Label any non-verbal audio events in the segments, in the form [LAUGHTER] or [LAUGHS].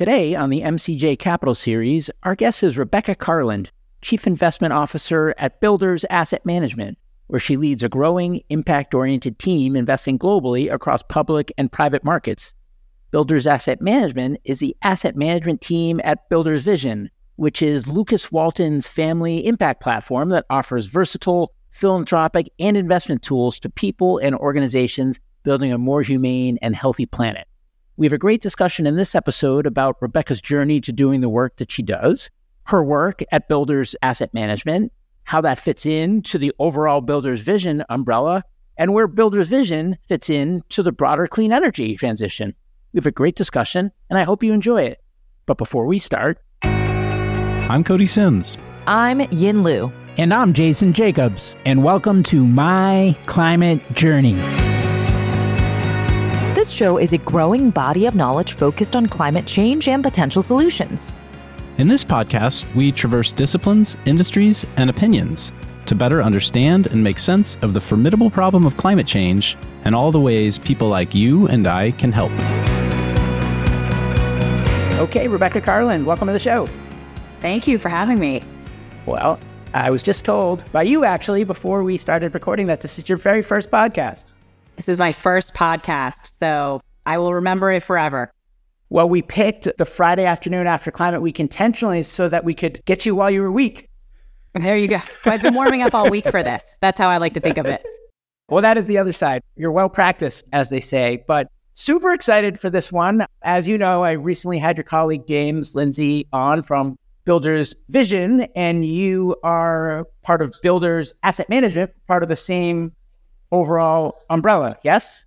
Today on the MCJ Capital Series, our guest is Rebecca Carland, Chief Investment Officer at Builders Asset Management, where she leads a growing, impact oriented team investing globally across public and private markets. Builders Asset Management is the asset management team at Builders Vision, which is Lukas Walton's family impact platform that offers versatile, philanthropic, and investment tools to people and organizations building a more humane and healthy planet. We have a great discussion in this episode about Rebecca's journey to doing the work that she does, her work at Builders Asset Management, how that fits in to the overall Builders Vision umbrella, and where Builders Vision fits in to the broader clean energy transition. We have a great discussion, and I hope you enjoy it. But before we start, I'm Cody Simms. I'm Yin Lu. And I'm Jason Jacobs, and welcome to My Climate Journey. This show is a growing body of knowledge focused on climate change and potential solutions. In this podcast, we traverse disciplines, industries, and opinions to better understand and make sense of the formidable problem of climate change and all the ways people like you and I can help. Okay, Rebecca Carland, welcome to the show. Thank you for having me. Well, I was just told by you actually before we started recording that this is your very first podcast. This is my first podcast, so I will remember it forever. Well, we picked the Friday afternoon after Climate Week intentionally so that we could get you while you were weak. There you go. I've been warming up all week for this. That's how I like to think of it. [LAUGHS] Well, that is the other side. You're well practiced, as they say, but super excited for this one. As you know, I recently had your colleague James Lindsay on from Builders Vision, and you are part of Builders Asset Management, part of the same overall umbrella, yes?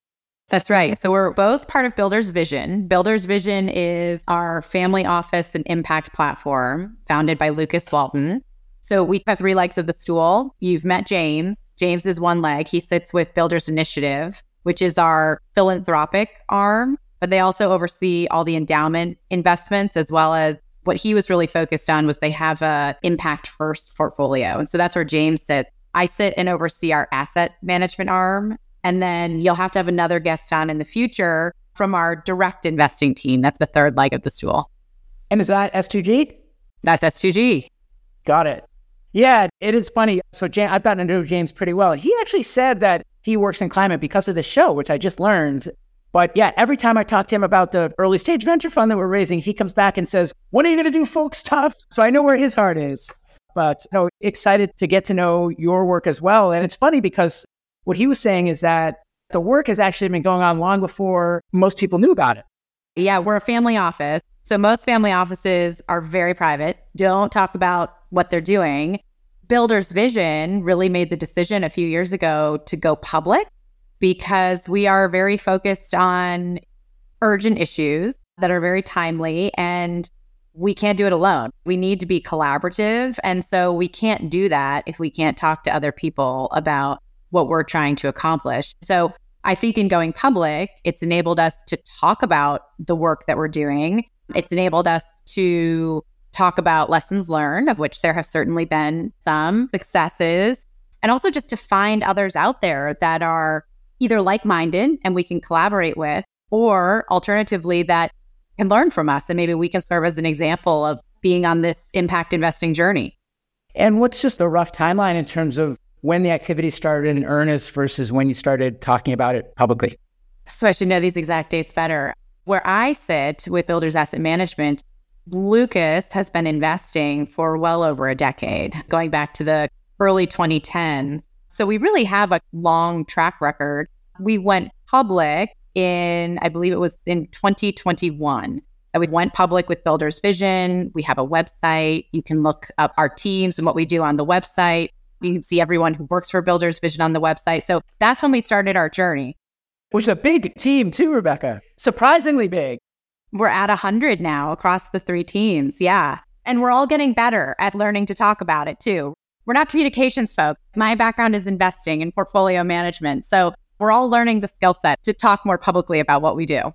That's right. So we're both part of Builders Vision. Builders Vision is our family office and impact platform founded by Lukas Walton. So we have three legs of the stool. You've met James. James is one leg. He sits with Builders Initiative, which is our philanthropic arm, but they also oversee all the endowment investments as well as what he was really focused on was they have a impact first portfolio. And so that's where James sits. I sit and oversee our asset management arm. And then you'll have to have another guest on in the future from our direct investing team. That's the third leg of the stool. And is that S2G? That's S2G. Got it. Yeah, it is funny. So James, I've gotten to know James pretty well. He actually said that he works in climate because of the show, which I just learned. But yeah, every time I talk to him about the early stage venture fund that we're raising, he comes back and says, When are you going to do folk stuff? So I know where his heart is. But excited to get to know your work as well. And it's funny because what he was saying is that the work has actually been going on long before most people knew about it. Yeah, we're a family office. So most family offices are very private, don't talk about what they're doing. Builders Vision really made the decision a few years ago to go public because we are very focused on urgent issues that are very timely and we can't do it alone. We need to be collaborative. And so we can't do that if we can't talk to other people about what we're trying to accomplish. So I think in going public, it's enabled us to talk about the work that we're doing. It's enabled us to talk about lessons learned, of which there have certainly been some successes, and also just to find others out there that are either like minded and we can collaborate with, or alternatively, that can learn from us. And maybe we can serve as an example of being on this impact investing journey. And what's just a rough timeline in terms of when the activity started in earnest versus when you started talking about it publicly? So I should know these exact dates better. Where I sit with Builders Asset Management, Lukas has been investing for well over a decade, going back to the early 2010s. So we really have a long track record. We went public in, I believe it was in 2021. We went public with Builders Vision. We have a website. You can look up our teams and what we do on the website. You can see everyone who works for Builders Vision on the website. So that's when we started our journey. Which is a big team too, Rebecca. Surprisingly big. We're at 100 now across the three teams. Yeah. And we're all getting better at learning to talk about it too. We're not communications folks. My background is investing and portfolio management. So we're all learning the skill set to talk more publicly about what we do.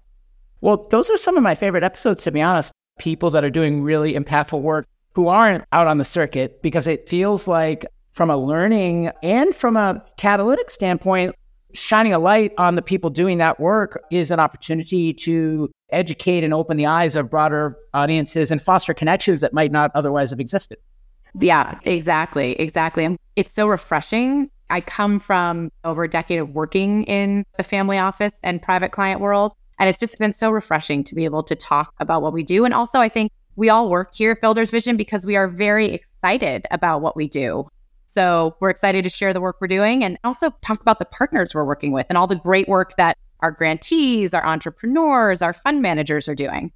Well, those are some of my favorite episodes, to be honest. People that are doing really impactful work who aren't out on the circuit because it feels like, from a learning and from a catalytic standpoint, shining a light on the people doing that work is an opportunity to educate and open the eyes of broader audiences and foster connections that might not otherwise have existed. Yeah, exactly. Exactly. It's so refreshing. I come from over a decade of working in the family office and private client world. And it's just been so refreshing to be able to talk about what we do. And also, I think we all work here at Builders Vision because we are very excited about what we do. So we're excited to share the work we're doing and also talk about the partners we're working with and all the great work that our grantees, our entrepreneurs, our fund managers are doing.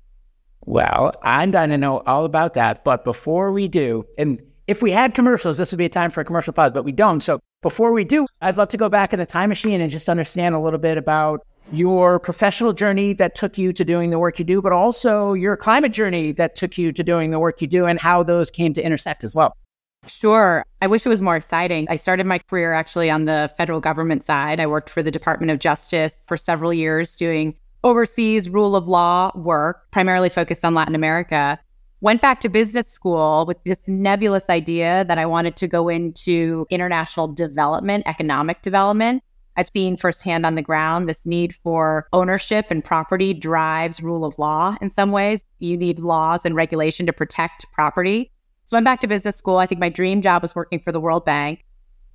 Well, I'm dying to know all about that. But before we do, and if we had commercials, this would be a time for a commercial pause, but we don't. So before we do, I'd love to go back in the time machine and just understand a little bit about your professional journey that took you to doing the work you do, but also your climate journey that took you to doing the work you do and how those came to intersect as well. Sure. I wish it was more exciting. I started my career actually on the federal government side. I worked for the Department of Justice for several years doing overseas rule of law work, primarily focused on Latin America. Went back to business school with this nebulous idea that I wanted to go into international development, economic development. I've seen firsthand on the ground this need for ownership and property drives rule of law in some ways. You need laws and regulation to protect property. So I went back to business school. I think my dream job was working for the World Bank.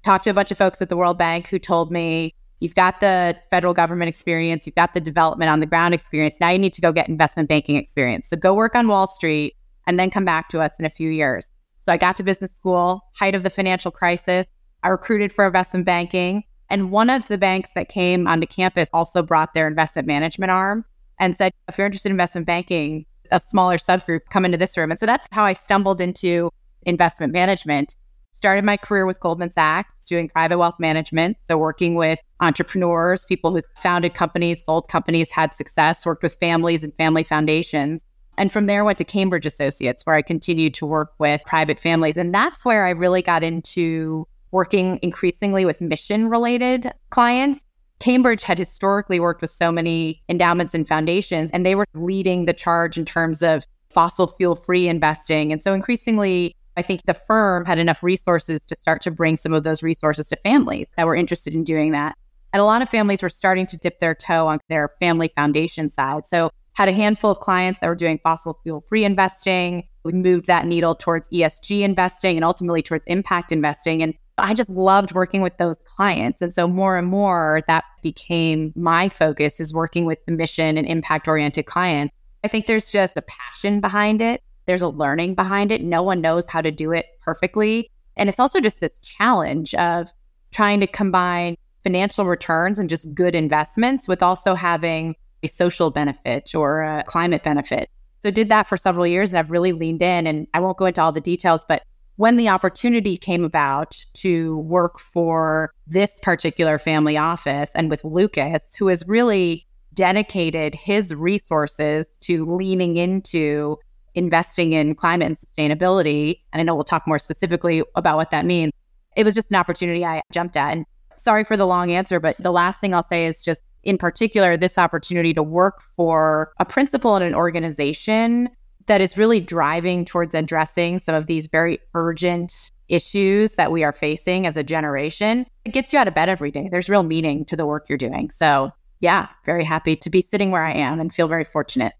Talked to a bunch of folks at the World Bank who told me, you've got the federal government experience, you've got the development on the ground experience. Now you need to go get investment banking experience. So go work on Wall Street and then come back to us in a few years. So I got to business school, height of the financial crisis. I recruited for investment banking. And one of the banks that came onto campus also brought their investment management arm and said, if you're interested in investment banking, a smaller subgroup come into this room. And so that's how I stumbled into investment management. Started my career with Goldman Sachs doing private wealth management. So working with entrepreneurs, people who founded companies, sold companies, had success, worked with families and family foundations. And from there, I went to Cambridge Associates, where I continued to work with private families. And that's where I really got into working increasingly with mission related clients. Cambridge had historically worked with so many endowments and foundations, and they were leading the charge in terms of fossil fuel free investing. And so increasingly, I think the firm had enough resources to start to bring some of those resources to families that were interested in doing that. And a lot of families were starting to dip their toe on their family foundation side. So had a handful of clients that were doing fossil fuel free investing. We moved that needle towards ESG investing and ultimately towards impact investing. And I just loved working with those clients. And so more and more that became my focus is working with the mission and impact oriented clients. I think there's just a passion behind it. There's a learning behind it. No one knows how to do it perfectly. And it's also just this challenge of trying to combine financial returns and just good investments with also having a social benefit or a climate benefit. So did that for several years and I've really leaned in and I won't go into all the details, but when the opportunity came about to work for this particular family office and with Lukas, who has really dedicated his resources to leaning into investing in climate and sustainability, and I know we'll talk more specifically about what that means, it was just an opportunity I jumped at. And sorry for the long answer, but the last thing I'll say is just in particular, this opportunity to work for a principal in an organization that is really driving towards addressing some of these very urgent issues that we are facing as a generation. It gets you out of bed every day. There's real meaning to the work you're doing. So, yeah, very happy to be sitting where I am and feel very fortunate.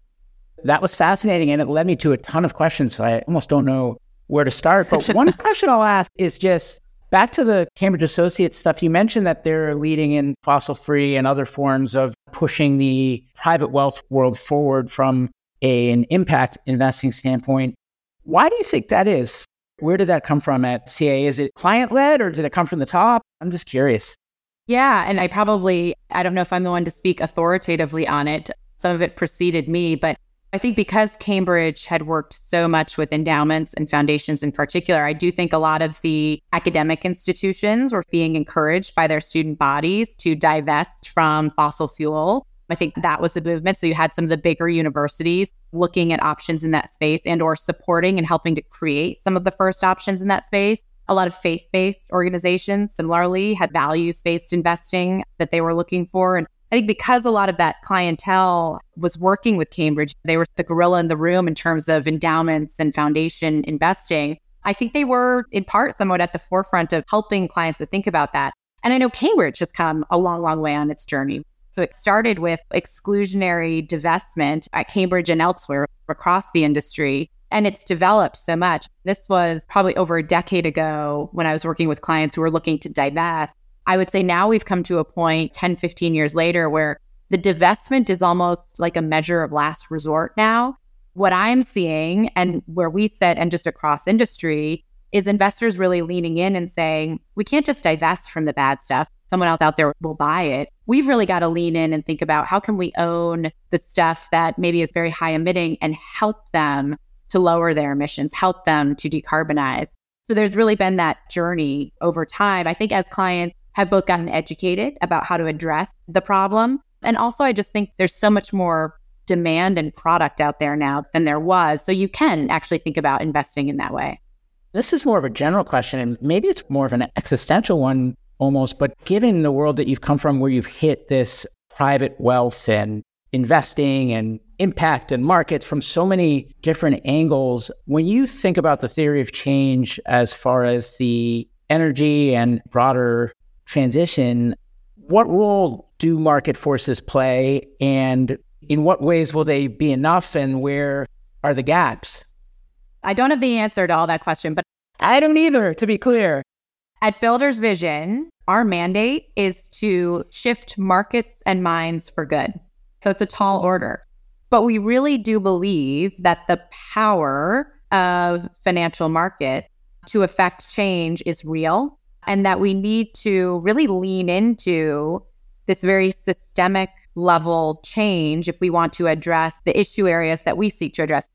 That was fascinating. And it led me to a ton of questions. So I almost don't know where to start. But one [LAUGHS] question I'll ask is just back to the Cambridge Associates stuff. You mentioned that they're leading in fossil free and other forms of pushing the private wealth world forward from a, an impact investing standpoint. Why do you think that is? Where did that come from at CA? Is it client led or did it come from the top? I'm just curious. Yeah. And I probably, I don't know if I'm the one to speak authoritatively on it. Some of it preceded me, but I think because Cambridge had worked so much with endowments and foundations in particular, I do think a lot of the academic institutions were being encouraged by their student bodies to divest from fossil fuel I think that was a movement. So you had some of the bigger universities looking at options in that space and or supporting and helping to create some of the first options in that space. A lot of faith-based organizations similarly had values-based investing that they were looking for. And I think because a lot of that clientele was working with Cambridge, they were the gorilla in the room in terms of endowments and foundation investing. I think they were in part somewhat at the forefront of helping clients to think about that. And I know Cambridge has come a long, long way on its journey. So it started with exclusionary divestment at Cambridge and elsewhere across the industry. And it's developed so much. This was probably over a decade ago when I was working with clients who were looking to divest. I would say now we've come to a point 10, 15 years later where the divestment is almost like a measure of last resort now. What I'm seeing and where we sit and just across industry is investors really leaning in and saying, we can't just divest from the bad stuff. Someone else out there will buy it. We've really got to lean in and think about how can we own the stuff that maybe is very high emitting and help them to lower their emissions, help them to decarbonize. So there's really been that journey over time. I think as clients have both gotten educated about how to address the problem. And also, I just think there's so much more demand and product out there now than there was. So you can actually think about investing in that way. This is more of a general question, and maybe it's more of an existential one almost. But given the world that you've come from, where you've hit this private wealth and investing and impact and markets from so many different angles, when you think about the theory of change as far as the energy and broader transition, what role do market forces play? And in what ways will they be enough? And where are the gaps? I don't have the answer to all that question, but I don't either, to be clear. At Builders Vision, our mandate is to shift markets and minds for good. So it's a tall order. But we really do believe that the power of financial market to affect change is real and that we need to really lean into this very systemic level change if we want to address the issue areas that we seek to address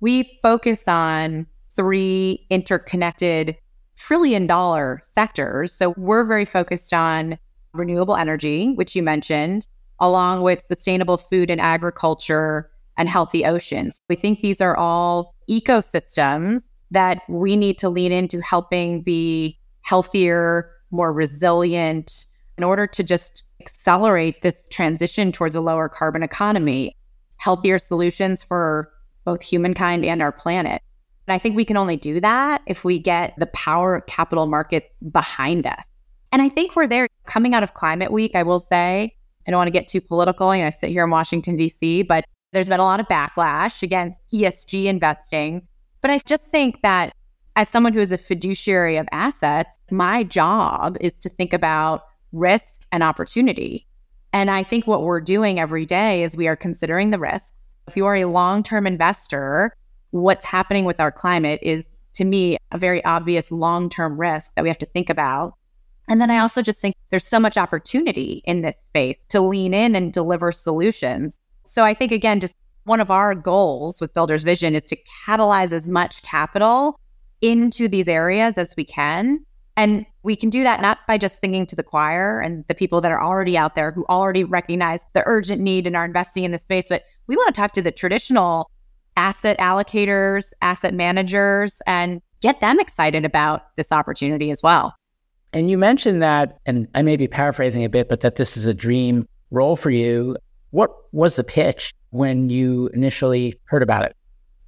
we focus on three interconnected trillion dollar sectors. So we're very focused on renewable energy, which you mentioned, along with sustainable food and agriculture and healthy oceans. We think these are all ecosystems that we need to lean into helping be healthier, more resilient in order to just accelerate this transition towards a lower carbon economy, healthier solutions for both humankind and our planet. And I think we can only do that if we get the power of capital markets behind us. And I think we're there coming out of climate week. I will say, I don't want to get too political. You know, I sit here in Washington, D.C., but there's been a lot of backlash against ESG investing. But I just think that as someone who is a fiduciary of assets, my job is to think about risk and opportunity. And I think what we're doing every day is we are considering the risks if you are a long term investor, what's happening with our climate is, to me, a very obvious long term risk that we have to think about. And then I also just think there's so much opportunity in this space to lean in and deliver solutions. So I think, again, just one of our goals with Builders Vision is to catalyze as much capital into these areas as we can. And we can do that not by just singing to the choir and the people that are already out there who already recognize the urgent need and are investing in this space, but we want to talk to the traditional asset allocators, asset managers, and get them excited about this opportunity as well. And you mentioned that, and I may be paraphrasing a bit, but that this is a dream role for you. What was the pitch when you initially heard about it?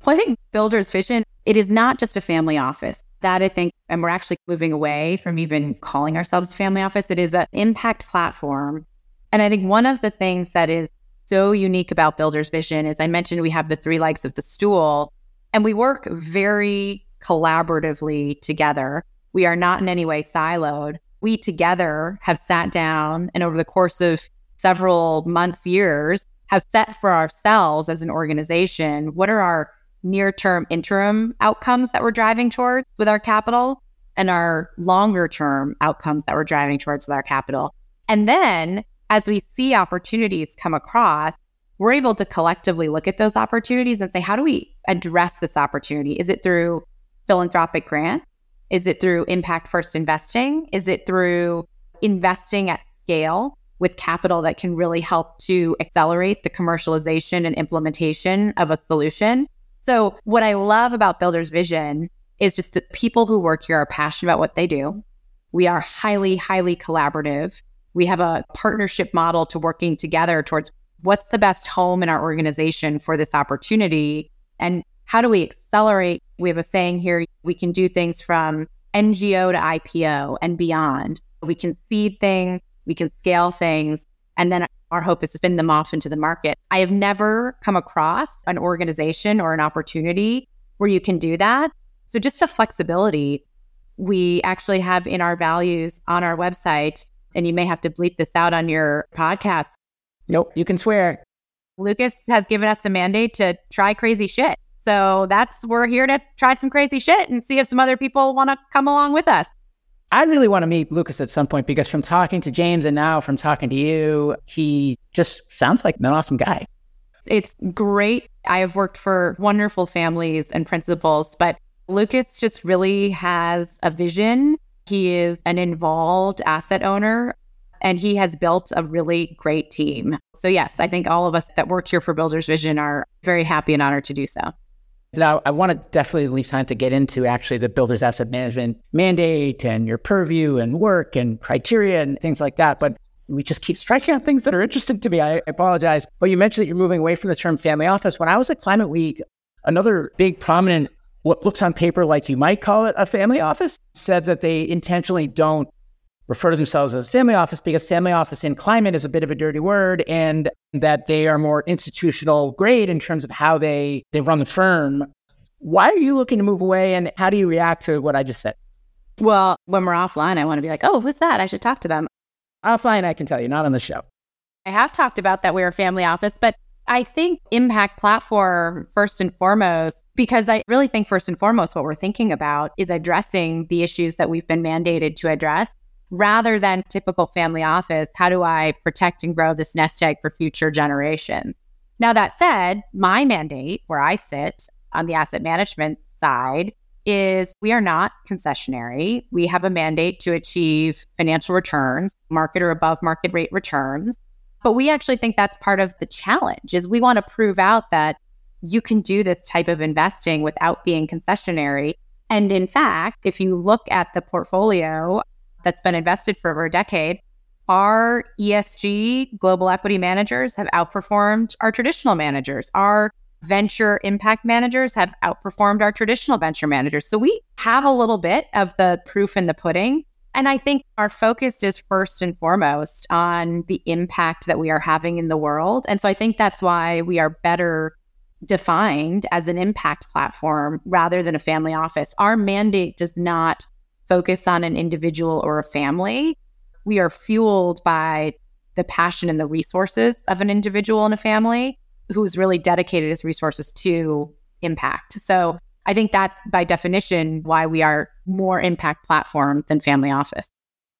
Well, I think Builders Vision, it is not just a family office. That I think, and we're actually moving away from even calling ourselves family office. It is an impact platform. And I think one of the things that is so unique about Builders Vision is I mentioned we have the three legs of the stool and we work very collaboratively together. We are not in any way siloed. We together have sat down and over the course of several months, years, have set for ourselves as an organization what are our near term interim outcomes that we're driving towards with our capital and our longer term outcomes that we're driving towards with our capital. And then as we see opportunities come across, we're able to collectively look at those opportunities and say, how do we address this opportunity? Is it through philanthropic grant? Is it through impact first investing? Is it through investing at scale with capital that can really help to accelerate the commercialization and implementation of a solution? So, what I love about Builders Vision is just the people who work here are passionate about what they do. We are highly, highly collaborative. We have a partnership model to working together towards what's the best home in our organization for this opportunity and how do we accelerate? We have a saying here we can do things from NGO to IPO and beyond. We can seed things, we can scale things, and then our hope is to spin them off into the market. I have never come across an organization or an opportunity where you can do that. So just the flexibility we actually have in our values on our website, and you may have to bleep this out on your podcast. Nope, you can swear. Lukas has given us a mandate to try crazy shit. So that's we're here to try some crazy shit and see if some other people want to come along with us. I really want to meet Lukas at some point because from talking to James and now from talking to you, he just sounds like an awesome guy. It's great. I have worked for wonderful families and principals, but Lukas just really has a vision. He is an involved asset owner and he has built a really great team. So, yes, I think all of us that work here for Builders Vision are very happy and honored to do so. Now, I want to definitely leave time to get into actually the Builders Asset Management mandate and your purview and work and criteria and things like that. But we just keep striking out things that are interesting to me. I apologize. But you mentioned that you're moving away from the term family office. When I was at Climate Week, another big prominent, what looks on paper like you might call it a family office, said that they intentionally don't refer to themselves as a family office because family office in climate is a bit of a dirty word and that they are more institutional grade in terms of how they, they run the firm. Why are you looking to move away and how do you react to what I just said? Well, when we're offline, I want to be like, oh, who's that? I should talk to them. Offline, I can tell you, not on the show. I have talked about that we're a family office, but I think impact platform first and foremost, because I really think first and foremost, what we're thinking about is addressing the issues that we've been mandated to address rather than typical family office. How do I protect and grow this nest egg for future generations? Now, that said, my mandate where I sit on the asset management side is we are not concessionary. We have a mandate to achieve financial returns, market or above market rate returns. But we actually think that's part of the challenge is we want to prove out that you can do this type of investing without being concessionary. And in fact, if you look at the portfolio that's been invested for over a decade, our ESG global equity managers have outperformed our traditional managers. Our venture impact managers have outperformed our traditional venture managers. So we have a little bit of the proof in the pudding. And I think our focus is first and foremost on the impact that we are having in the world. And so I think that's why we are better defined as an impact platform rather than a family office. Our mandate does not focus on an individual or a family. We are fueled by the passion and the resources of an individual and a family who's really dedicated his resources to impact. So I think that's by definition why we are more impact platform than family office.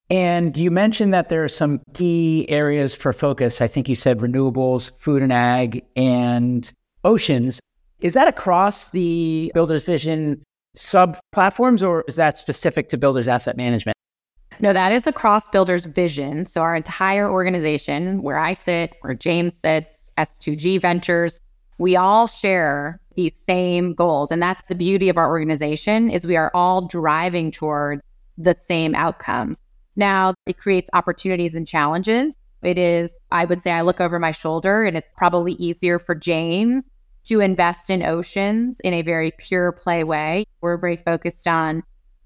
And you mentioned that there are some key areas for focus. I think you said renewables, food and ag, and oceans. Is that across the Builders Vision sub platforms, or is that specific to Builders Asset Management? No, that is across Builders Vision. So our entire organization, where I sit, where James sits, S2G Ventures, we all share these same goals. And that's the beauty of our organization is we are all driving toward the same outcomes. Now, it creates opportunities and challenges. It is, I would say, I look over my shoulder and it's probably easier for James to invest in oceans in a very pure play way. We're very focused on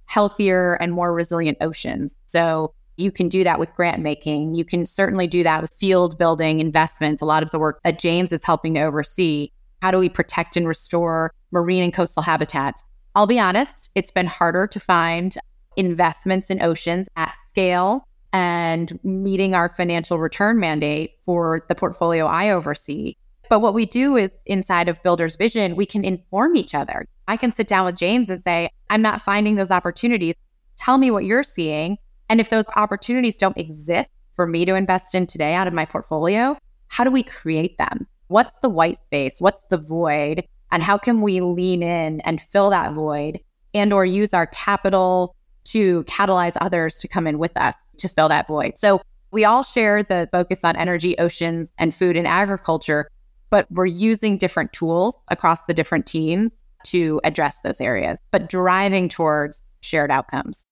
healthier and more resilient oceans. So you can do that with grant making. You can certainly do that with field building investments, a lot of the work that James is helping to oversee. How do we protect and restore marine and coastal habitats? I'll be honest, it's been harder to find investments in oceans at scale and meeting our financial return mandate for the portfolio I oversee. But what we do is inside of Builders Vision, we can inform each other. I can sit down with James and say, I'm not finding those opportunities. Tell me what you're seeing. And if those opportunities don't exist for me to invest in today out of my portfolio, how do we create them? What's the white space? What's the void? And how can we lean in and fill that void and or use our capital to catalyze others to come in with us to fill that void? So we all share the focus on energy, oceans, and food and agriculture, but we're using different tools across the different teams to address those areas, but driving towards shared outcomes.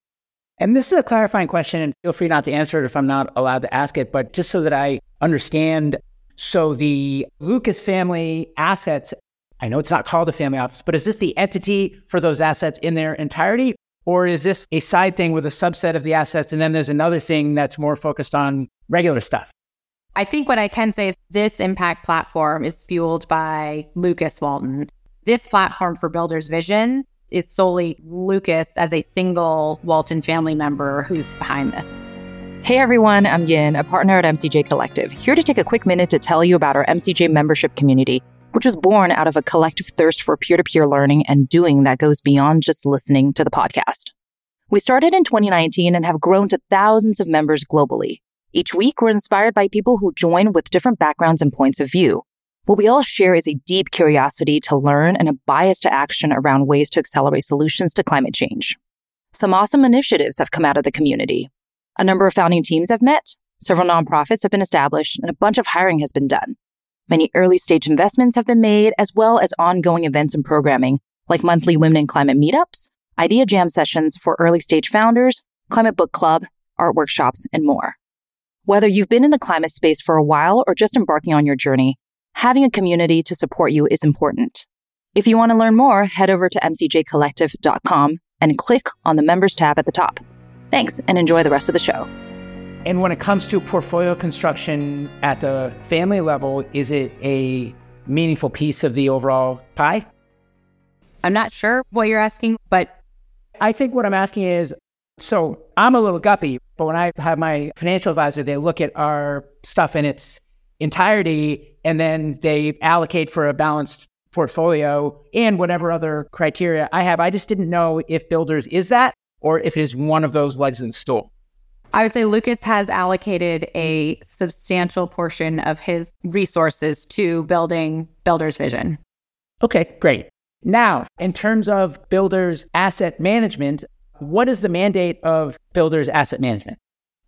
And this is a clarifying question, and feel free not to answer it if I'm not allowed to ask it, but just so that I understand. So, the Lukas family assets, I know it's not called a family office, but is this the entity for those assets in their entirety? Or is this a side thing with a subset of the assets? And then there's another thing that's more focused on regular stuff? I think what I can say is this impact platform is fueled by Lukas Walton. This platform for Builders Vision is solely Lukas as a single Walton family member who's behind this. Hey everyone, I'm Yin, a partner at MCJ Collective, here to take a quick minute to tell you about our MCJ membership community, which was born out of a collective thirst for peer to peer learning and doing that goes beyond just listening to the podcast. We started in 2019 and have grown to thousands of members globally. Each week, we're inspired by people who join with different backgrounds and points of view. What we all share is a deep curiosity to learn and a bias to action around ways to accelerate solutions to climate change. Some awesome initiatives have come out of the community. A number of founding teams have met, several nonprofits have been established, and a bunch of hiring has been done. Many early stage investments have been made, as well as ongoing events and programming, like monthly Women in Climate meetups, idea jam sessions for early stage founders, climate book club, art workshops, and more. Whether you've been in the climate space for a while or just embarking on your journey, having a community to support you is important. If you want to learn more, head over to mcjcollective.com and click on the members tab at the top. Thanks and enjoy the rest of the show. And when it comes to portfolio construction at the family level, is it a meaningful piece of the overall pie? I'm not sure what you're asking, but I think what I'm asking is so I'm a little guppy, but when I have my financial advisor, they look at our stuff in its entirety and then they allocate for a balanced portfolio and whatever other criteria I have. I just didn't know if builders is that or if it is one of those legs in the stool. I would say Lukas has allocated a substantial portion of his resources to building Builders Vision. Okay, great. Now, in terms of Builder's asset management, what is the mandate of Builders Asset Management?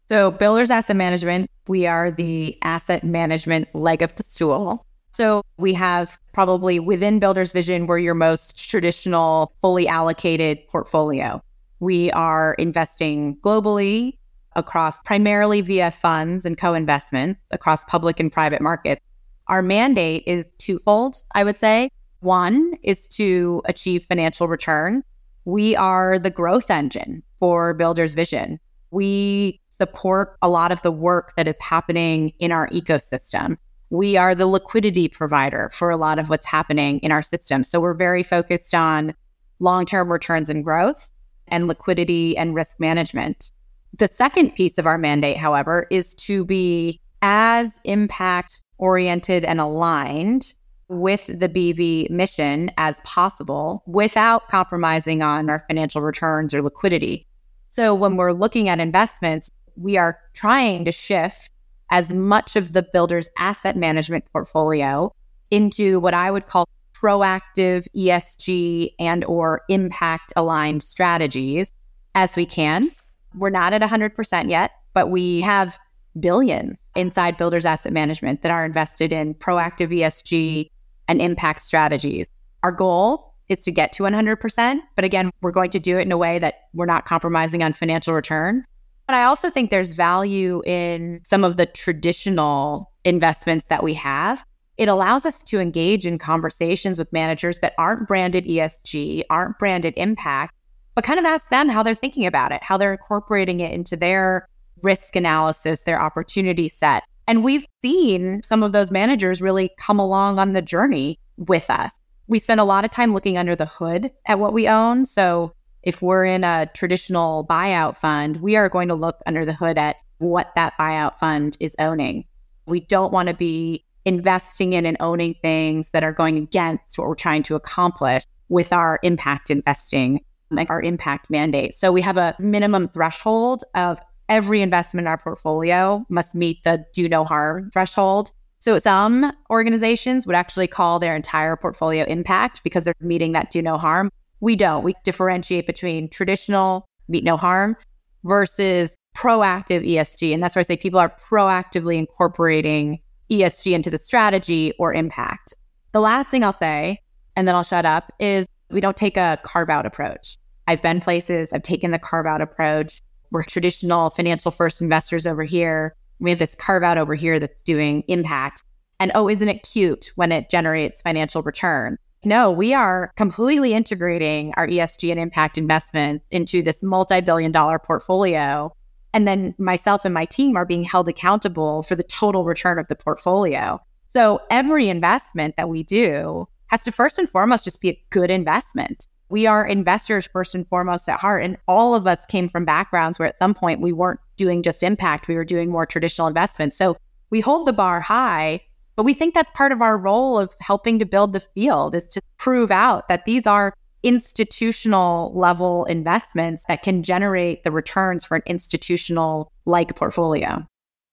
So, Builders Asset Management, we are the asset management leg of the stool. So, we have probably within Builders Vision, we're your most traditional, fully allocated portfolio. We are investing globally across primarily via funds and co investments across public and private markets. Our mandate is twofold, I would say. One is to achieve financial returns we are the growth engine for Builders Vision. We support a lot of the work that is happening in our ecosystem. We are the liquidity provider for a lot of what's happening in our system. So we're very focused on long term returns and growth and liquidity and risk management. The second piece of our mandate, however, is to be as impact oriented and aligned with the BV mission as possible without compromising on our financial returns or liquidity. So when we're looking at investments, we are trying to shift as much of the builder's asset management portfolio into what I would call proactive ESG and or impact aligned strategies as we can. We're not at 100% yet, but we have billions inside builders asset management that are invested in proactive ESG and impact strategies. Our goal is to get to 100%. But again, we're going to do it in a way that we're not compromising on financial return. But I also think there's value in some of the traditional investments that we have. It allows us to engage in conversations with managers that aren't branded ESG, aren't branded impact, but kind of ask them how they're thinking about it, how they're incorporating it into their risk analysis, their opportunity set. And we've seen some of those managers really come along on the journey with us. We spend a lot of time looking under the hood at what we own. So if we're in a traditional buyout fund, we are going to look under the hood at what that buyout fund is owning. We don't want to be investing in and owning things that are going against what we're trying to accomplish with our impact investing, like our impact mandate. So we have a minimum threshold of every investment in our portfolio must meet the do no harm threshold. So some organizations would actually call their entire portfolio impact because they're meeting that do no harm. We don't. We differentiate between traditional meet no harm versus proactive ESG. And that's where I say people are proactively incorporating ESG into the strategy or impact. The last thing I'll say, and then I'll shut up, is we don't take a carve out approach. I've been places, I've taken the carve out approach. We're traditional financial first investors over here. We have this carve out over here that's doing impact. And oh, isn't it cute when it generates financial return? no, we are completely integrating our ESG and impact investments into this multi billion dollar portfolio. And then myself and my team are being held accountable for the total return of the portfolio. So every investment that we do has to first and foremost just be a good investment. We are investors first and foremost at heart. And all of us came from backgrounds where at some point we weren't doing just impact, we were doing more traditional investments. So we hold the bar high but we think that's part of our role of helping to build the field is to prove out that these are institutional level investments that can generate the returns for an institutional like portfolio.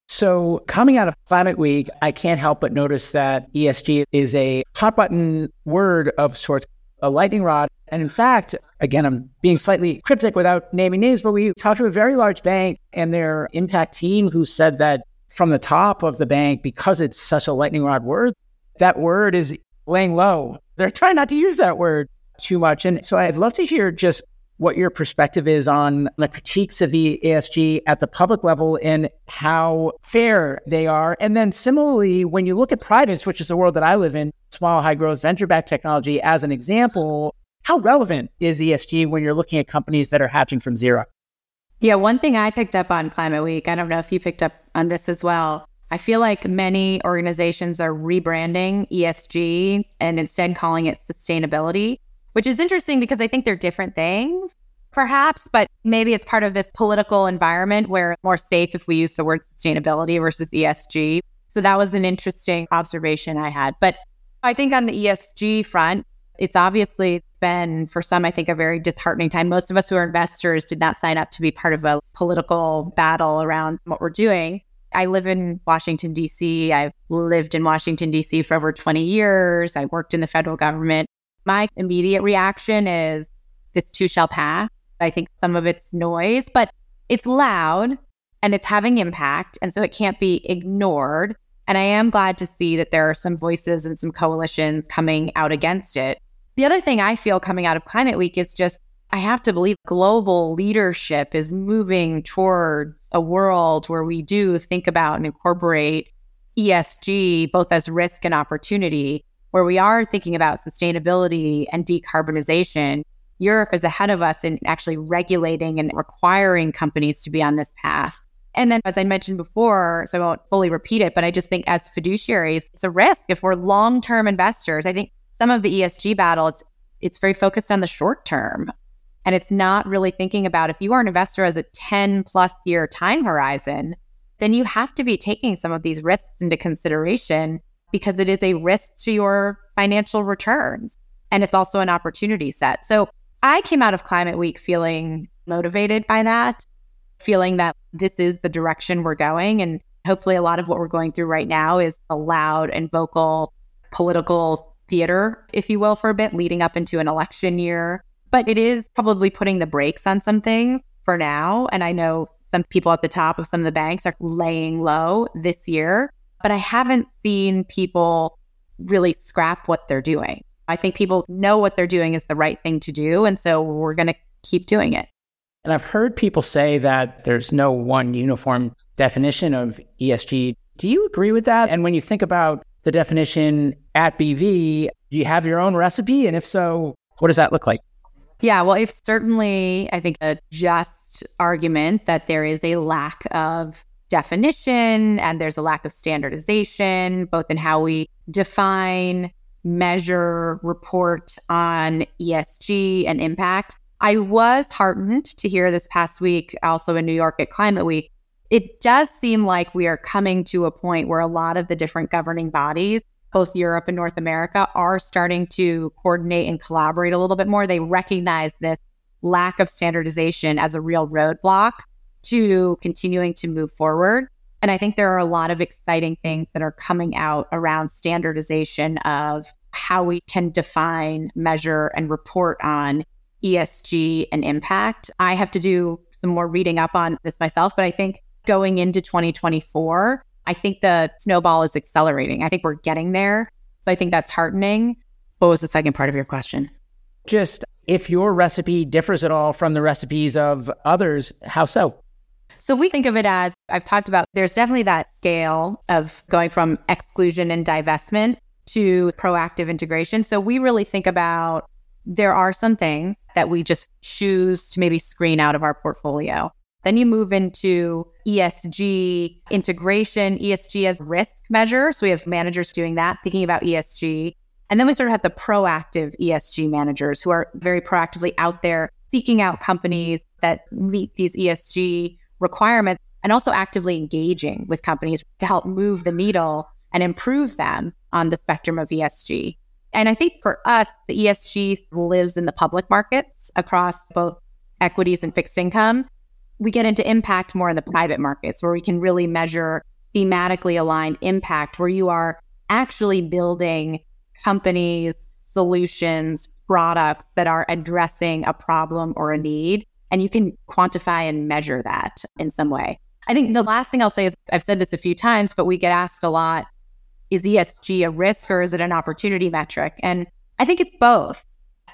So, coming out of Climate Week, I can't help but notice that ESG is a hot button word of sorts, a lightning rod. And in fact, again, I'm being slightly cryptic without naming names, but we talked to a very large bank and their impact team who said that from the top of the bank because it's such a lightning rod word. That word is laying low. They're trying not to use that word too much. And so I'd love to hear just what your perspective is on the critiques of the ESG at the public level and how fair they are. And then similarly, when you look at privates, which is the world that I live in, small, high growth, venture backed technology as an example, how relevant is ESG when you're looking at companies that are hatching from zero? Yeah, one thing I picked up on Climate Week, I don't know if you picked up on this as well. I feel like many organizations are rebranding ESG and instead calling it sustainability, which is interesting because I think they're different things, perhaps, but maybe it's part of this political environment where more safe if we use the word sustainability versus ESG. So that was an interesting observation I had. But I think on the ESG front, it's obviously been for some, I think, a very disheartening time. Most of us who are investors did not sign up to be part of a political battle around what we're doing. I live in Washington, D.C. I've lived in Washington, D.C. for over 20 years. I worked in the federal government. My immediate reaction is this too shall pass. I think some of it's noise, but it's loud and it's having impact. And so it can't be ignored. And I am glad to see that there are some voices and some coalitions coming out against it. The other thing I feel coming out of Climate Week is just I have to believe global leadership is moving towards a world where we do think about and incorporate ESG both as risk and opportunity, where we are thinking about sustainability and decarbonization. Europe is ahead of us in actually regulating and requiring companies to be on this path. And then, as I mentioned before, so I won't fully repeat it, but I just think as fiduciaries, it's a risk if we're long term investors. I think some of the ESG battle, it's, it's very focused on the short term. And it's not really thinking about if you are an investor as a 10 plus year time horizon, then you have to be taking some of these risks into consideration because it is a risk to your financial returns. And it's also an opportunity set. So I came out of Climate Week feeling motivated by that, feeling that this is the direction we're going. And hopefully, a lot of what we're going through right now is a loud and vocal political theater, if you will, for a bit leading up into an election year. But it is probably putting the brakes on some things for now. And I know some people at the top of some of the banks are laying low this year, but I haven't seen people really scrap what they're doing. I think people know what they're doing is the right thing to do. And so we're going to keep doing it. And I've heard people say that there's no one uniform definition of ESG. Do you agree with that? And when you think about the definition at BV, do you have your own recipe? And if so, what does that look like? Yeah, well, it's certainly, I think, a just argument that there is a lack of definition and there's a lack of standardization, both in how we define, measure, report on ESG and impact. I was heartened to hear this past week, also in New York at Climate Week, it does seem like we are coming to a point where a lot of the different governing bodies, both Europe and North America, are starting to coordinate and collaborate a little bit more. They recognize this lack of standardization as a real roadblock to continuing to move forward. And I think there are a lot of exciting things that are coming out around standardization of how we can define, measure, and report on ESG and impact. I have to do some more reading up on this myself, but I think going into 2024, I think the snowball is accelerating. I think we're getting there. So I think that's heartening. What was the second part of your question? Just if your recipe differs at all from the recipes of others, how so? So we think of it as I've talked about, there's definitely that scale of going from exclusion and divestment. to proactive integration. So we really think about there are some things that we just choose to maybe screen out of our portfolio. Then you move into ESG integration, ESG as risk measure. So we have managers doing that, thinking about ESG. And then we sort of have the proactive ESG managers who are very proactively out there seeking out companies that meet these ESG requirements and also actively engaging with companies to help move the needle and improve them on the spectrum of ESG. And I think for us, the ESG lives in the public markets across both equities and fixed income we get into impact more in the private markets where we can really measure thematically aligned impact, where you are actually building companies, solutions, products that are addressing a problem or a need. And you can quantify and measure that in some way. I think the last thing I'll say is I've said this a few times, but we get asked a lot is ESG a risk or is it an opportunity metric? And I think it's both.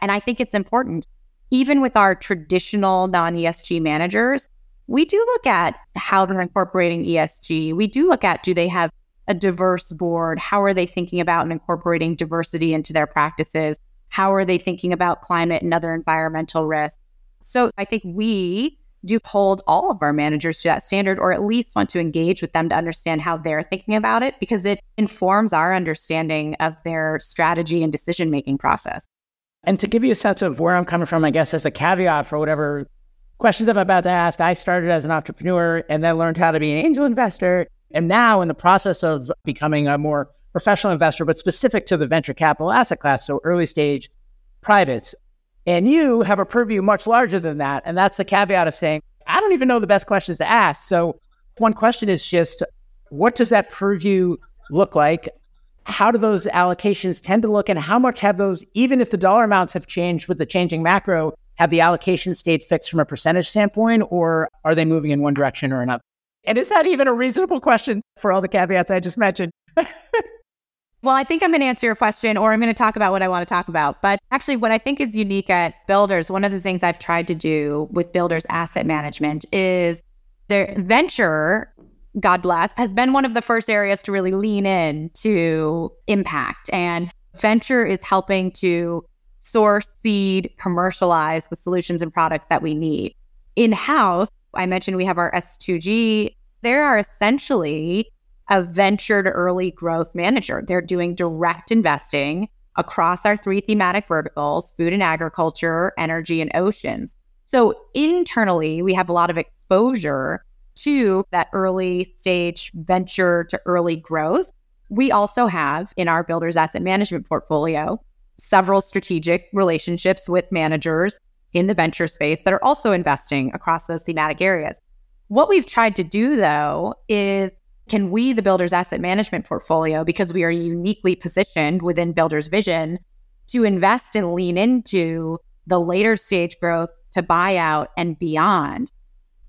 And I think it's important even with our traditional non ESG managers, we do look at how they're incorporating ESG. We do look at do they have a diverse board? How are they thinking about and incorporating diversity into their practices? How are they thinking about climate and other environmental risks? So I think we do hold all of our managers to that standard, or at least want to engage with them to understand how they're thinking about it because it informs our understanding of their strategy and decision making process. And to give you a sense of where I'm coming from, I guess as a caveat for whatever questions I'm about to ask, I started as an entrepreneur and then learned how to be an angel investor. And now in the process of becoming a more professional investor, but specific to the venture capital asset class, so early stage privates. And you have a purview much larger than that. And that's the caveat of saying, I don't even know the best questions to ask. So one question is just, what does that purview look like? how do those allocations tend to look and how much have those, even if the dollar amounts have changed with the changing macro, have the allocations stayed fixed from a percentage standpoint or are they moving in one direction or another? And is that even a reasonable question for all the caveats I just mentioned? [LAUGHS] well, I think I'm going to answer your question or I'm going to talk about what I want to talk about. But actually, what I think is unique at Builders, one of the things I've tried to do with Builders Asset Management is their venture God bless, has been one of the first areas to really lean in to impact. And venture is helping to source, seed, commercialize the solutions and products that we need. In house, I mentioned we have our S2G. There are essentially a venture to early growth manager. They're doing direct investing across our three thematic verticals food and agriculture, energy, and oceans. So internally, we have a lot of exposure to that early stage venture to early growth. We also have in our builders asset management portfolio several strategic relationships with managers in the venture space that are also investing across those thematic areas. What we've tried to do though is can we, the builders asset management portfolio, because we are uniquely positioned within builders vision to invest and lean into the later stage growth to buyout and beyond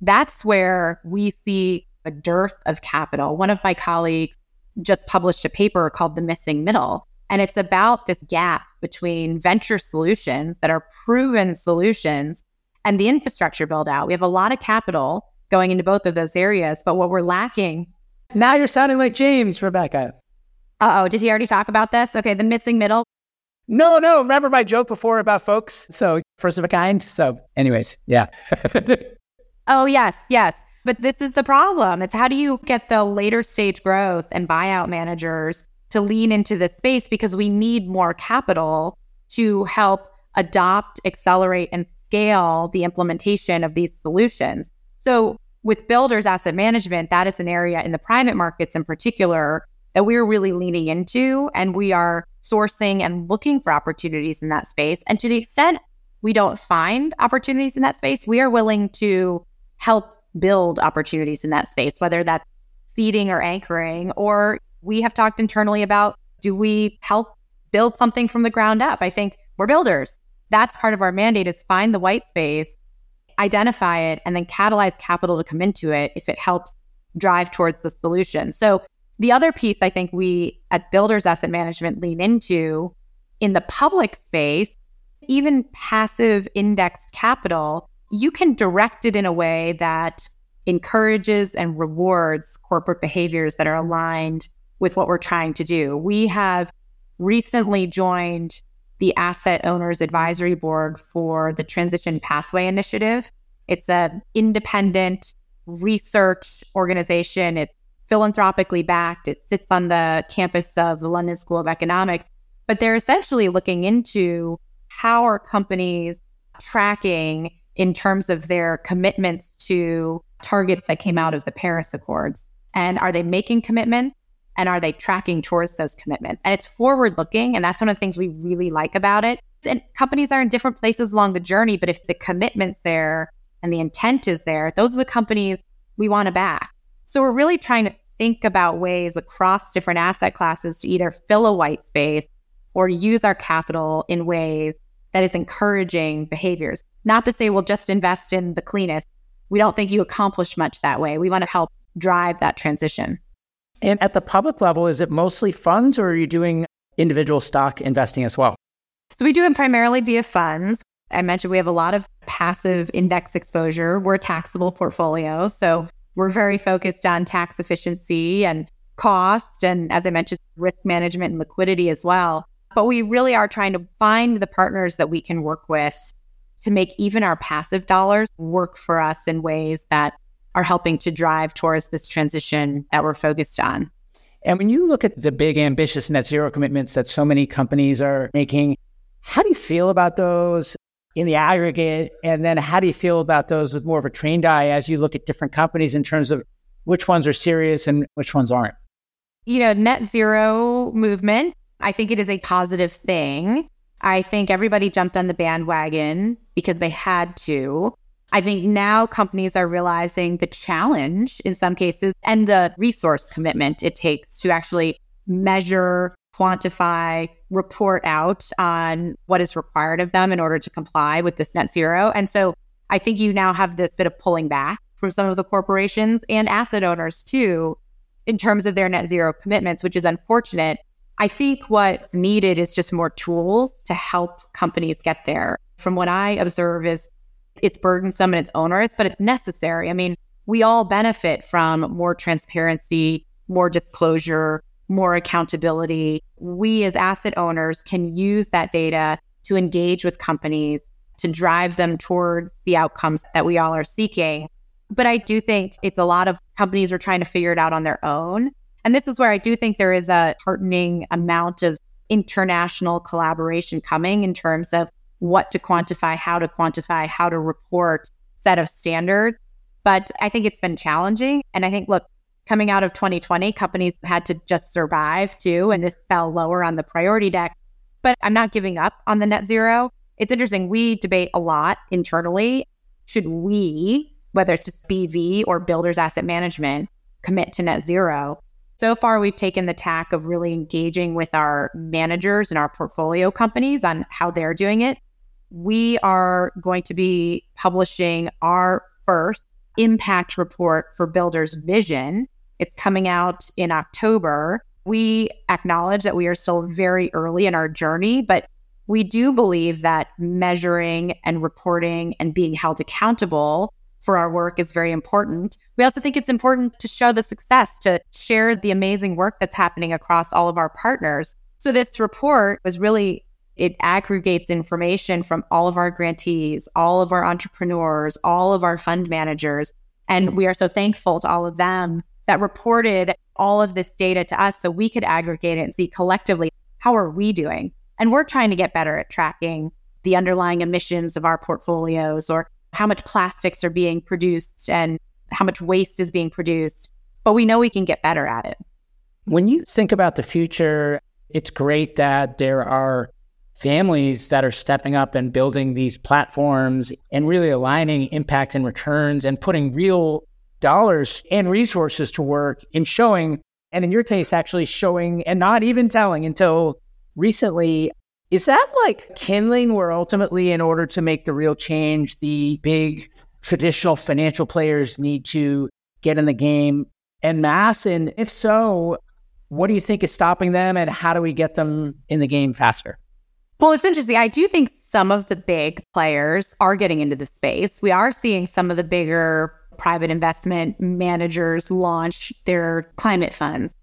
that's where we see a dearth of capital. One of my colleagues just published a paper called The Missing Middle. And it's about this gap between venture solutions that are proven solutions and the infrastructure build out. We have a lot of capital going into both of those areas, but what we're lacking. Now you're sounding like James, Rebecca. Uh oh, did he already talk about this? Okay, the missing middle. No, no. Remember my joke before about folks? So, first of a kind. So, anyways, yeah. [LAUGHS] Oh, yes, yes. But this is the problem. It's how do you get the later stage growth and buyout managers to lean into this space because we need more capital to help adopt, accelerate, and scale the implementation of these solutions. So, with builders asset management, that is an area in the private markets in particular that we're really leaning into. And we are sourcing and looking for opportunities in that space. And to the extent we don't find opportunities in that space, we are willing to help build opportunities in that space, whether that's seeding or anchoring, or we have talked internally about do we help build something from the ground up? I think we're builders. That's part of our mandate is find the white space, identify it, and then catalyze capital to come into it if it helps drive towards the solution. So the other piece I think we at Builders Asset Management lean into in the public space, even passive indexed capital you can direct it in a way that encourages and rewards corporate behaviors that are aligned with what we're trying to do. We have recently joined the Asset Owners Advisory Board for the Transition Pathway Initiative. It's an independent research organization. It's philanthropically backed. It sits on the campus of the London School of Economics, but they're essentially looking into how are companies tracking in terms of their commitments to targets that came out of the Paris Accords. And are they making commitments? And are they tracking towards those commitments? And it's forward looking. And that's one of the things we really like about it. And companies are in different places along the journey, but if the commitment's there and the intent is there, those are the companies we want to back. So we're really trying to think about ways across different asset classes to either fill a white space or use our capital in ways that is encouraging behaviors. Not to say we'll just invest in the cleanest. We don't think you accomplish much that way. We want to help drive that transition. And at the public level, is it mostly funds or are you doing individual stock investing as well? So we do it primarily via funds. I mentioned we have a lot of passive index exposure. We're a taxable portfolio. So we're very focused on tax efficiency and cost. And as I mentioned, risk management and liquidity as well. But we really are trying to find the partners that we can work with to make even our passive dollars work for us in ways that are helping to drive towards this transition that we're focused on. And when you look at the big, ambitious net zero commitments that so many companies are making, how do you feel about those in the aggregate? And then how do you feel about those with more of a trained eye as you look at different companies in terms of which ones are serious and which ones aren't? You know, net zero movement, I think it is a positive thing. I think everybody jumped on the bandwagon because they had to. I think now companies are realizing the challenge in some cases and the resource commitment it takes to actually measure, quantify, report out on what is required of them in order to comply with this net zero. And so I think you now have this bit of pulling back from some of the corporations and asset owners too, in terms of their net zero commitments, which is unfortunate. I think what's needed is just more tools to help companies get there. From what I observe is it's burdensome and it's onerous, but it's necessary. I mean, we all benefit from more transparency, more disclosure, more accountability. We as asset owners can use that data to engage with companies to drive them towards the outcomes that we all are seeking. But I do think it's a lot of companies are trying to figure it out on their own. And this is where I do think there is a heartening amount of international collaboration coming in terms of what to quantify, how to quantify, how to report set of standards. But I think it's been challenging. And I think, look, coming out of 2020, companies had to just survive too. And this fell lower on the priority deck. But I'm not giving up on the net zero. It's interesting. We debate a lot internally. Should we, whether it's just BV or builders asset management, commit to net zero? So far, we've taken the tack of really engaging with our managers and our portfolio companies on how they're doing it we are going to be publishing our first impact report for Builders Vision. It's coming out in October. We acknowledge that we are still very early in our journey, but we do believe that measuring and reporting and being held accountable for our work is very important. We also think it's important to show the success, to share the amazing work that's happening across all of our partners. So this report was really it aggregates information from all of our grantees, all of our entrepreneurs, all of our fund managers. And we are so thankful to all of them that reported all of this data to us so we could aggregate it and see collectively how are we doing? And we're trying to get better at tracking the underlying emissions of our portfolios or how much plastics are being produced and how much waste is being produced. But we know we can get better at it. When you think about the future, it's great that there are families that are stepping up and building these platforms and really aligning impact and returns and putting real dollars and resources to work in showing, and in your case, actually showing and not even telling until recently. Is that like kindling where ultimately, in order to make the real change, the big traditional financial players need to get in the game en masse? And if so, what do you think is stopping them and how do we get them in the game faster? Well, it's interesting. I do think some of the big players are getting into the space. We are seeing some of the bigger private investment managers launch their climate funds.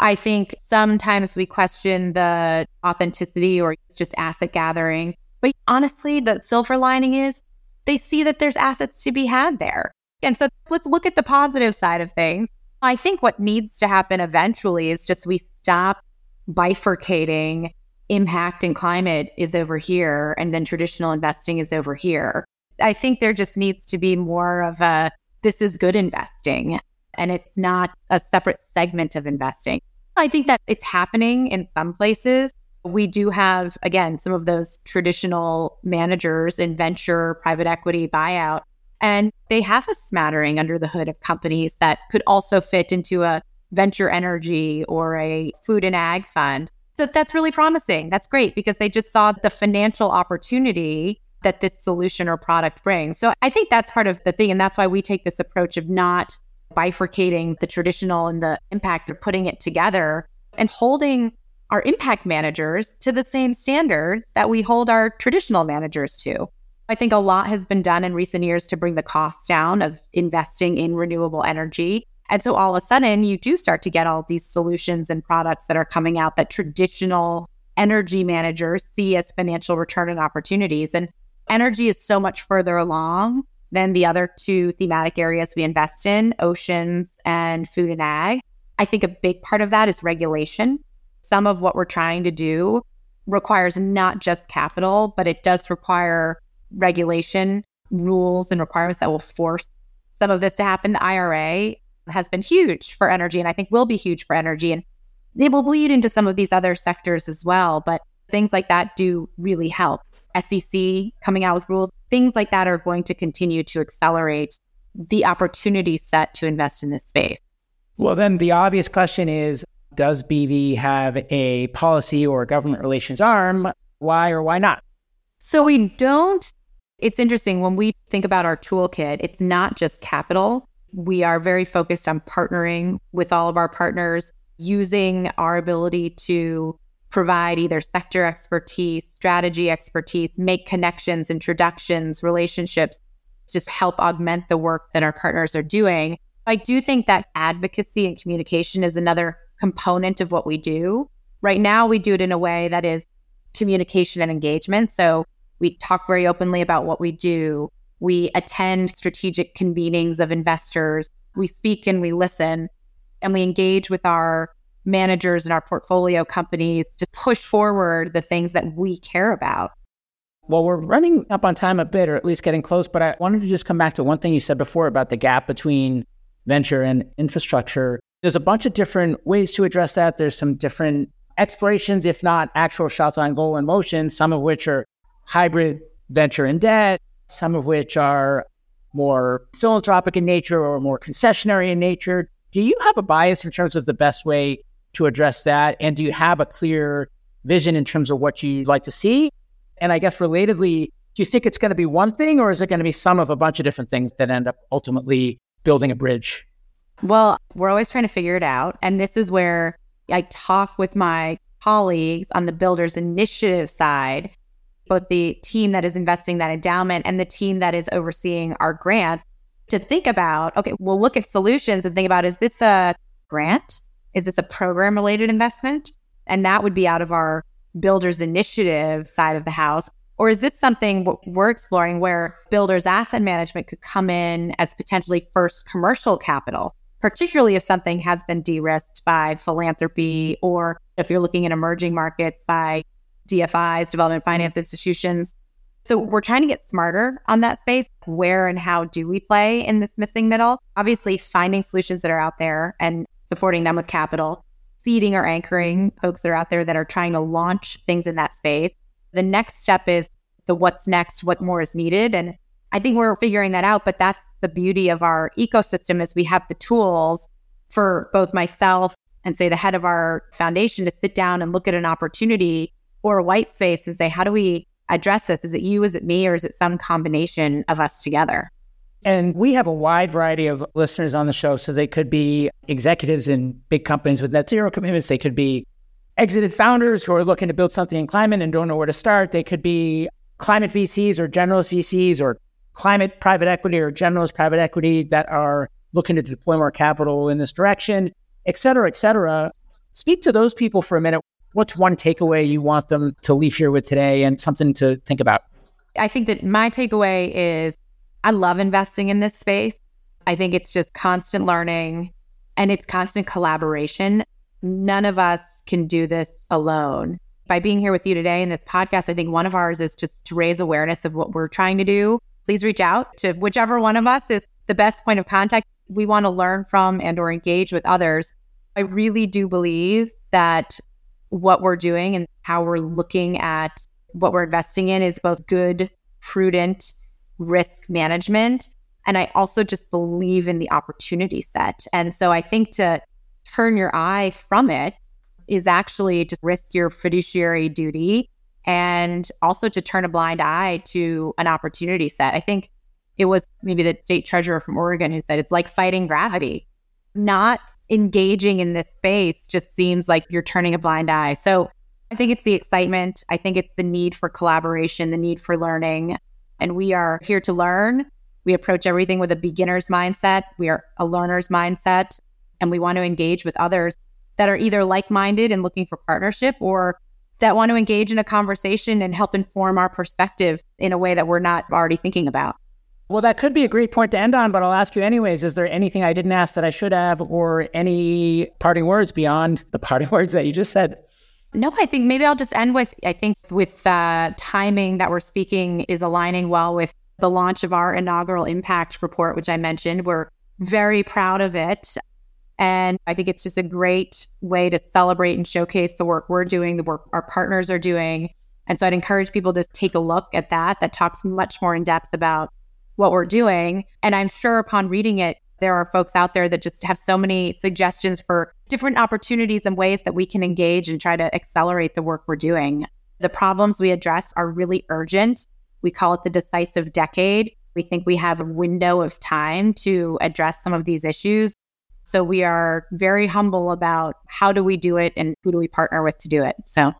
I think sometimes we question the authenticity or just asset gathering. But honestly, the silver lining is they see that there's assets to be had there. And so let's look at the positive side of things. I think what needs to happen eventually is just we stop bifurcating impact and climate is over here and then traditional investing is over here. I think there just needs to be more of a this is good investing and it's not a separate segment of investing. I think that it's happening in some places. We do have, again, some of those traditional managers in venture, private equity, buyout, and they have a smattering under the hood of companies that could also fit into a venture energy or a food and ag fund. So that's really promising. That's great because they just saw the financial opportunity that this solution or product brings. So I think that's part of the thing. And that's why we take this approach of not bifurcating the traditional and the impact or putting it together and holding our impact managers to the same standards that we hold our traditional managers to. I think a lot has been done in recent years to bring the costs down of investing in renewable energy. And so all of a sudden, you do start to get all these solutions and products that are coming out that traditional energy managers see as financial returning opportunities. And energy is so much further along than the other two thematic areas we invest in oceans and food and ag. I think a big part of that is regulation. Some of what we're trying to do requires not just capital, but it does require regulation, rules, and requirements that will force some of this to happen. The IRA has been huge for energy, and I think will be huge for energy. And they will bleed into some of these other sectors as well. But things like that do really help. SEC coming out with rules, things like that are going to continue to accelerate the opportunity set to invest in this space. Well, then the obvious question is Does BV have a policy or government relations arm? Why or why not? So we don't. It's interesting when we think about our toolkit, it's not just capital. We are very focused on partnering with all of our partners, using our ability to provide either sector expertise, strategy expertise, make connections, introductions, relationships, just help augment the work that our partners are doing. I do think that advocacy and communication is another component of what we do. Right now, we do it in a way that is communication and engagement. So we talk very openly about what we do. We attend strategic convenings of investors. We speak and we listen and we engage with our managers and our portfolio companies to push forward the things that we care about. Well, we're running up on time a bit, or at least getting close, but I wanted to just come back to one thing you said before about the gap between venture and infrastructure. There's a bunch of different ways to address that. There's some different explorations, if not actual shots on goal in motion, some of which are hybrid venture and debt, some of which are more philanthropic in nature or more concessionary in nature. Do you have a bias in terms of the best way to address that? And do you have a clear vision in terms of what you'd like to see? And I guess relatedly, do you think it's going to be one thing or is it going to be some of a bunch of different things that end up ultimately building a bridge? Well, we're always trying to figure it out. And this is where I talk with my colleagues on the Builders Initiative side, both the team that is investing that endowment and the team that is overseeing our grants to think about okay, we'll look at solutions and think about is this a grant? Is this a program related investment? And that would be out of our builders initiative side of the house. Or is this something we're exploring where builders asset management could come in as potentially first commercial capital, particularly if something has been de risked by philanthropy or if you're looking at emerging markets by DFIs, development mm-hmm. finance institutions. So we're trying to get smarter on that space. Where and how do we play in this missing middle? Obviously, finding solutions that are out there and supporting them with capital, seeding or anchoring mm-hmm. folks that are out there that are trying to launch things in that space. The next step is the what's next, what more is needed. And I think we're figuring that out, but that's the beauty of our ecosystem is we have the tools for both myself and say the head of our foundation to sit down and look at an opportunity or white space and say, how do we address this? Is it you? Is it me? Or is it some combination of us together? And we have a wide variety of listeners on the show. So they could be executives in big companies with net zero commitments. They could be exited founders who are looking to build something in climate and don't know where to start. They could be climate VCs or generalist VCs or climate private equity or generalist private equity that are looking to deploy more capital in this direction, et cetera, et cetera. Speak to those people for a minute. What's one takeaway you want them to leave here with today and something to think about? I think that my takeaway is I love investing in this space. I think it's just constant learning and it's constant collaboration. None of us can do this alone. By being here with you today in this podcast, I think one of ours is just to raise awareness of what we're trying to do. Please reach out to whichever one of us is the best point of contact we want to learn from and or engage with others. I really do believe that what we're doing and how we're looking at what we're investing in is both good, prudent risk management. And I also just believe in the opportunity set. And so I think to turn your eye from it is actually to risk your fiduciary duty and also to turn a blind eye to an opportunity set. I think it was maybe the state treasurer from Oregon who said it's like fighting gravity. Not engaging in this space just seems like you're turning a blind eye. So I think it's the excitement. I think it's the need for collaboration, the need for learning. And we are here to learn. We approach everything with a beginner's mindset. We are a learner's mindset. And we want to engage with others that are either like minded and looking for partnership or that want to engage in a conversation and help inform our perspective in a way that we're not already thinking about. Well, that could be a great point to end on, but I'll ask you anyways. Is there anything I didn't ask that I should have, or any parting words beyond the parting [LAUGHS] words that you just said? No, I think maybe I'll just end with I think with uh, timing that we're speaking is aligning well with the launch of our inaugural impact report, which I mentioned. We're very proud of it. And I think it's just a great way to celebrate and showcase the work we're doing, the work our partners are doing. And so I'd encourage people to take a look at that. That talks much more in depth about what we're doing. And I'm sure upon reading it, there are folks out there that just have so many suggestions for different opportunities and ways that we can engage and try to accelerate the work we're doing. The problems we address are really urgent. We call it the decisive decade. We think we have a window of time to address some of these issues. So we are very humble about how do we do it and who do we partner with to do it. So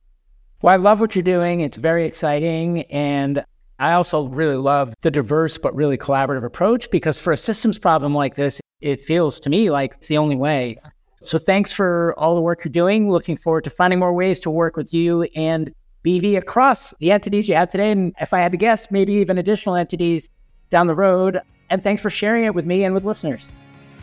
well, I love what you're doing. It's very exciting. And I also really love the diverse but really collaborative approach because for a systems problem like this, it feels to me like it's the only way. So thanks for all the work you're doing. Looking forward to finding more ways to work with you and BV across the entities you have today. And if I had to guess, maybe even additional entities down the road. And thanks for sharing it with me and with listeners.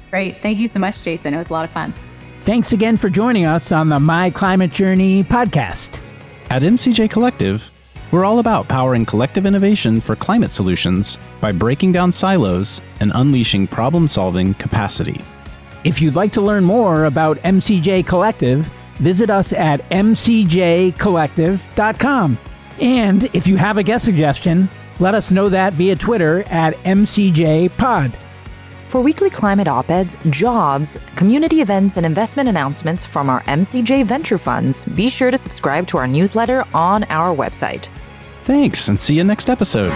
Great. Thank you so much, Jason. It was a lot of fun. Thanks again for joining us on the My Climate Journey podcast. At MCJ Collective, we're all about powering collective innovation for climate solutions by breaking down silos and unleashing problem solving capacity. If you'd like to learn more about MCJ Collective, visit us at mcjcollective.com. And if you have a guest suggestion, let us know that via Twitter at MCJPod. For weekly climate op eds, jobs, community events, and investment announcements from our MCJ venture funds, be sure to subscribe to our newsletter on our website. Thanks, and see you next episode.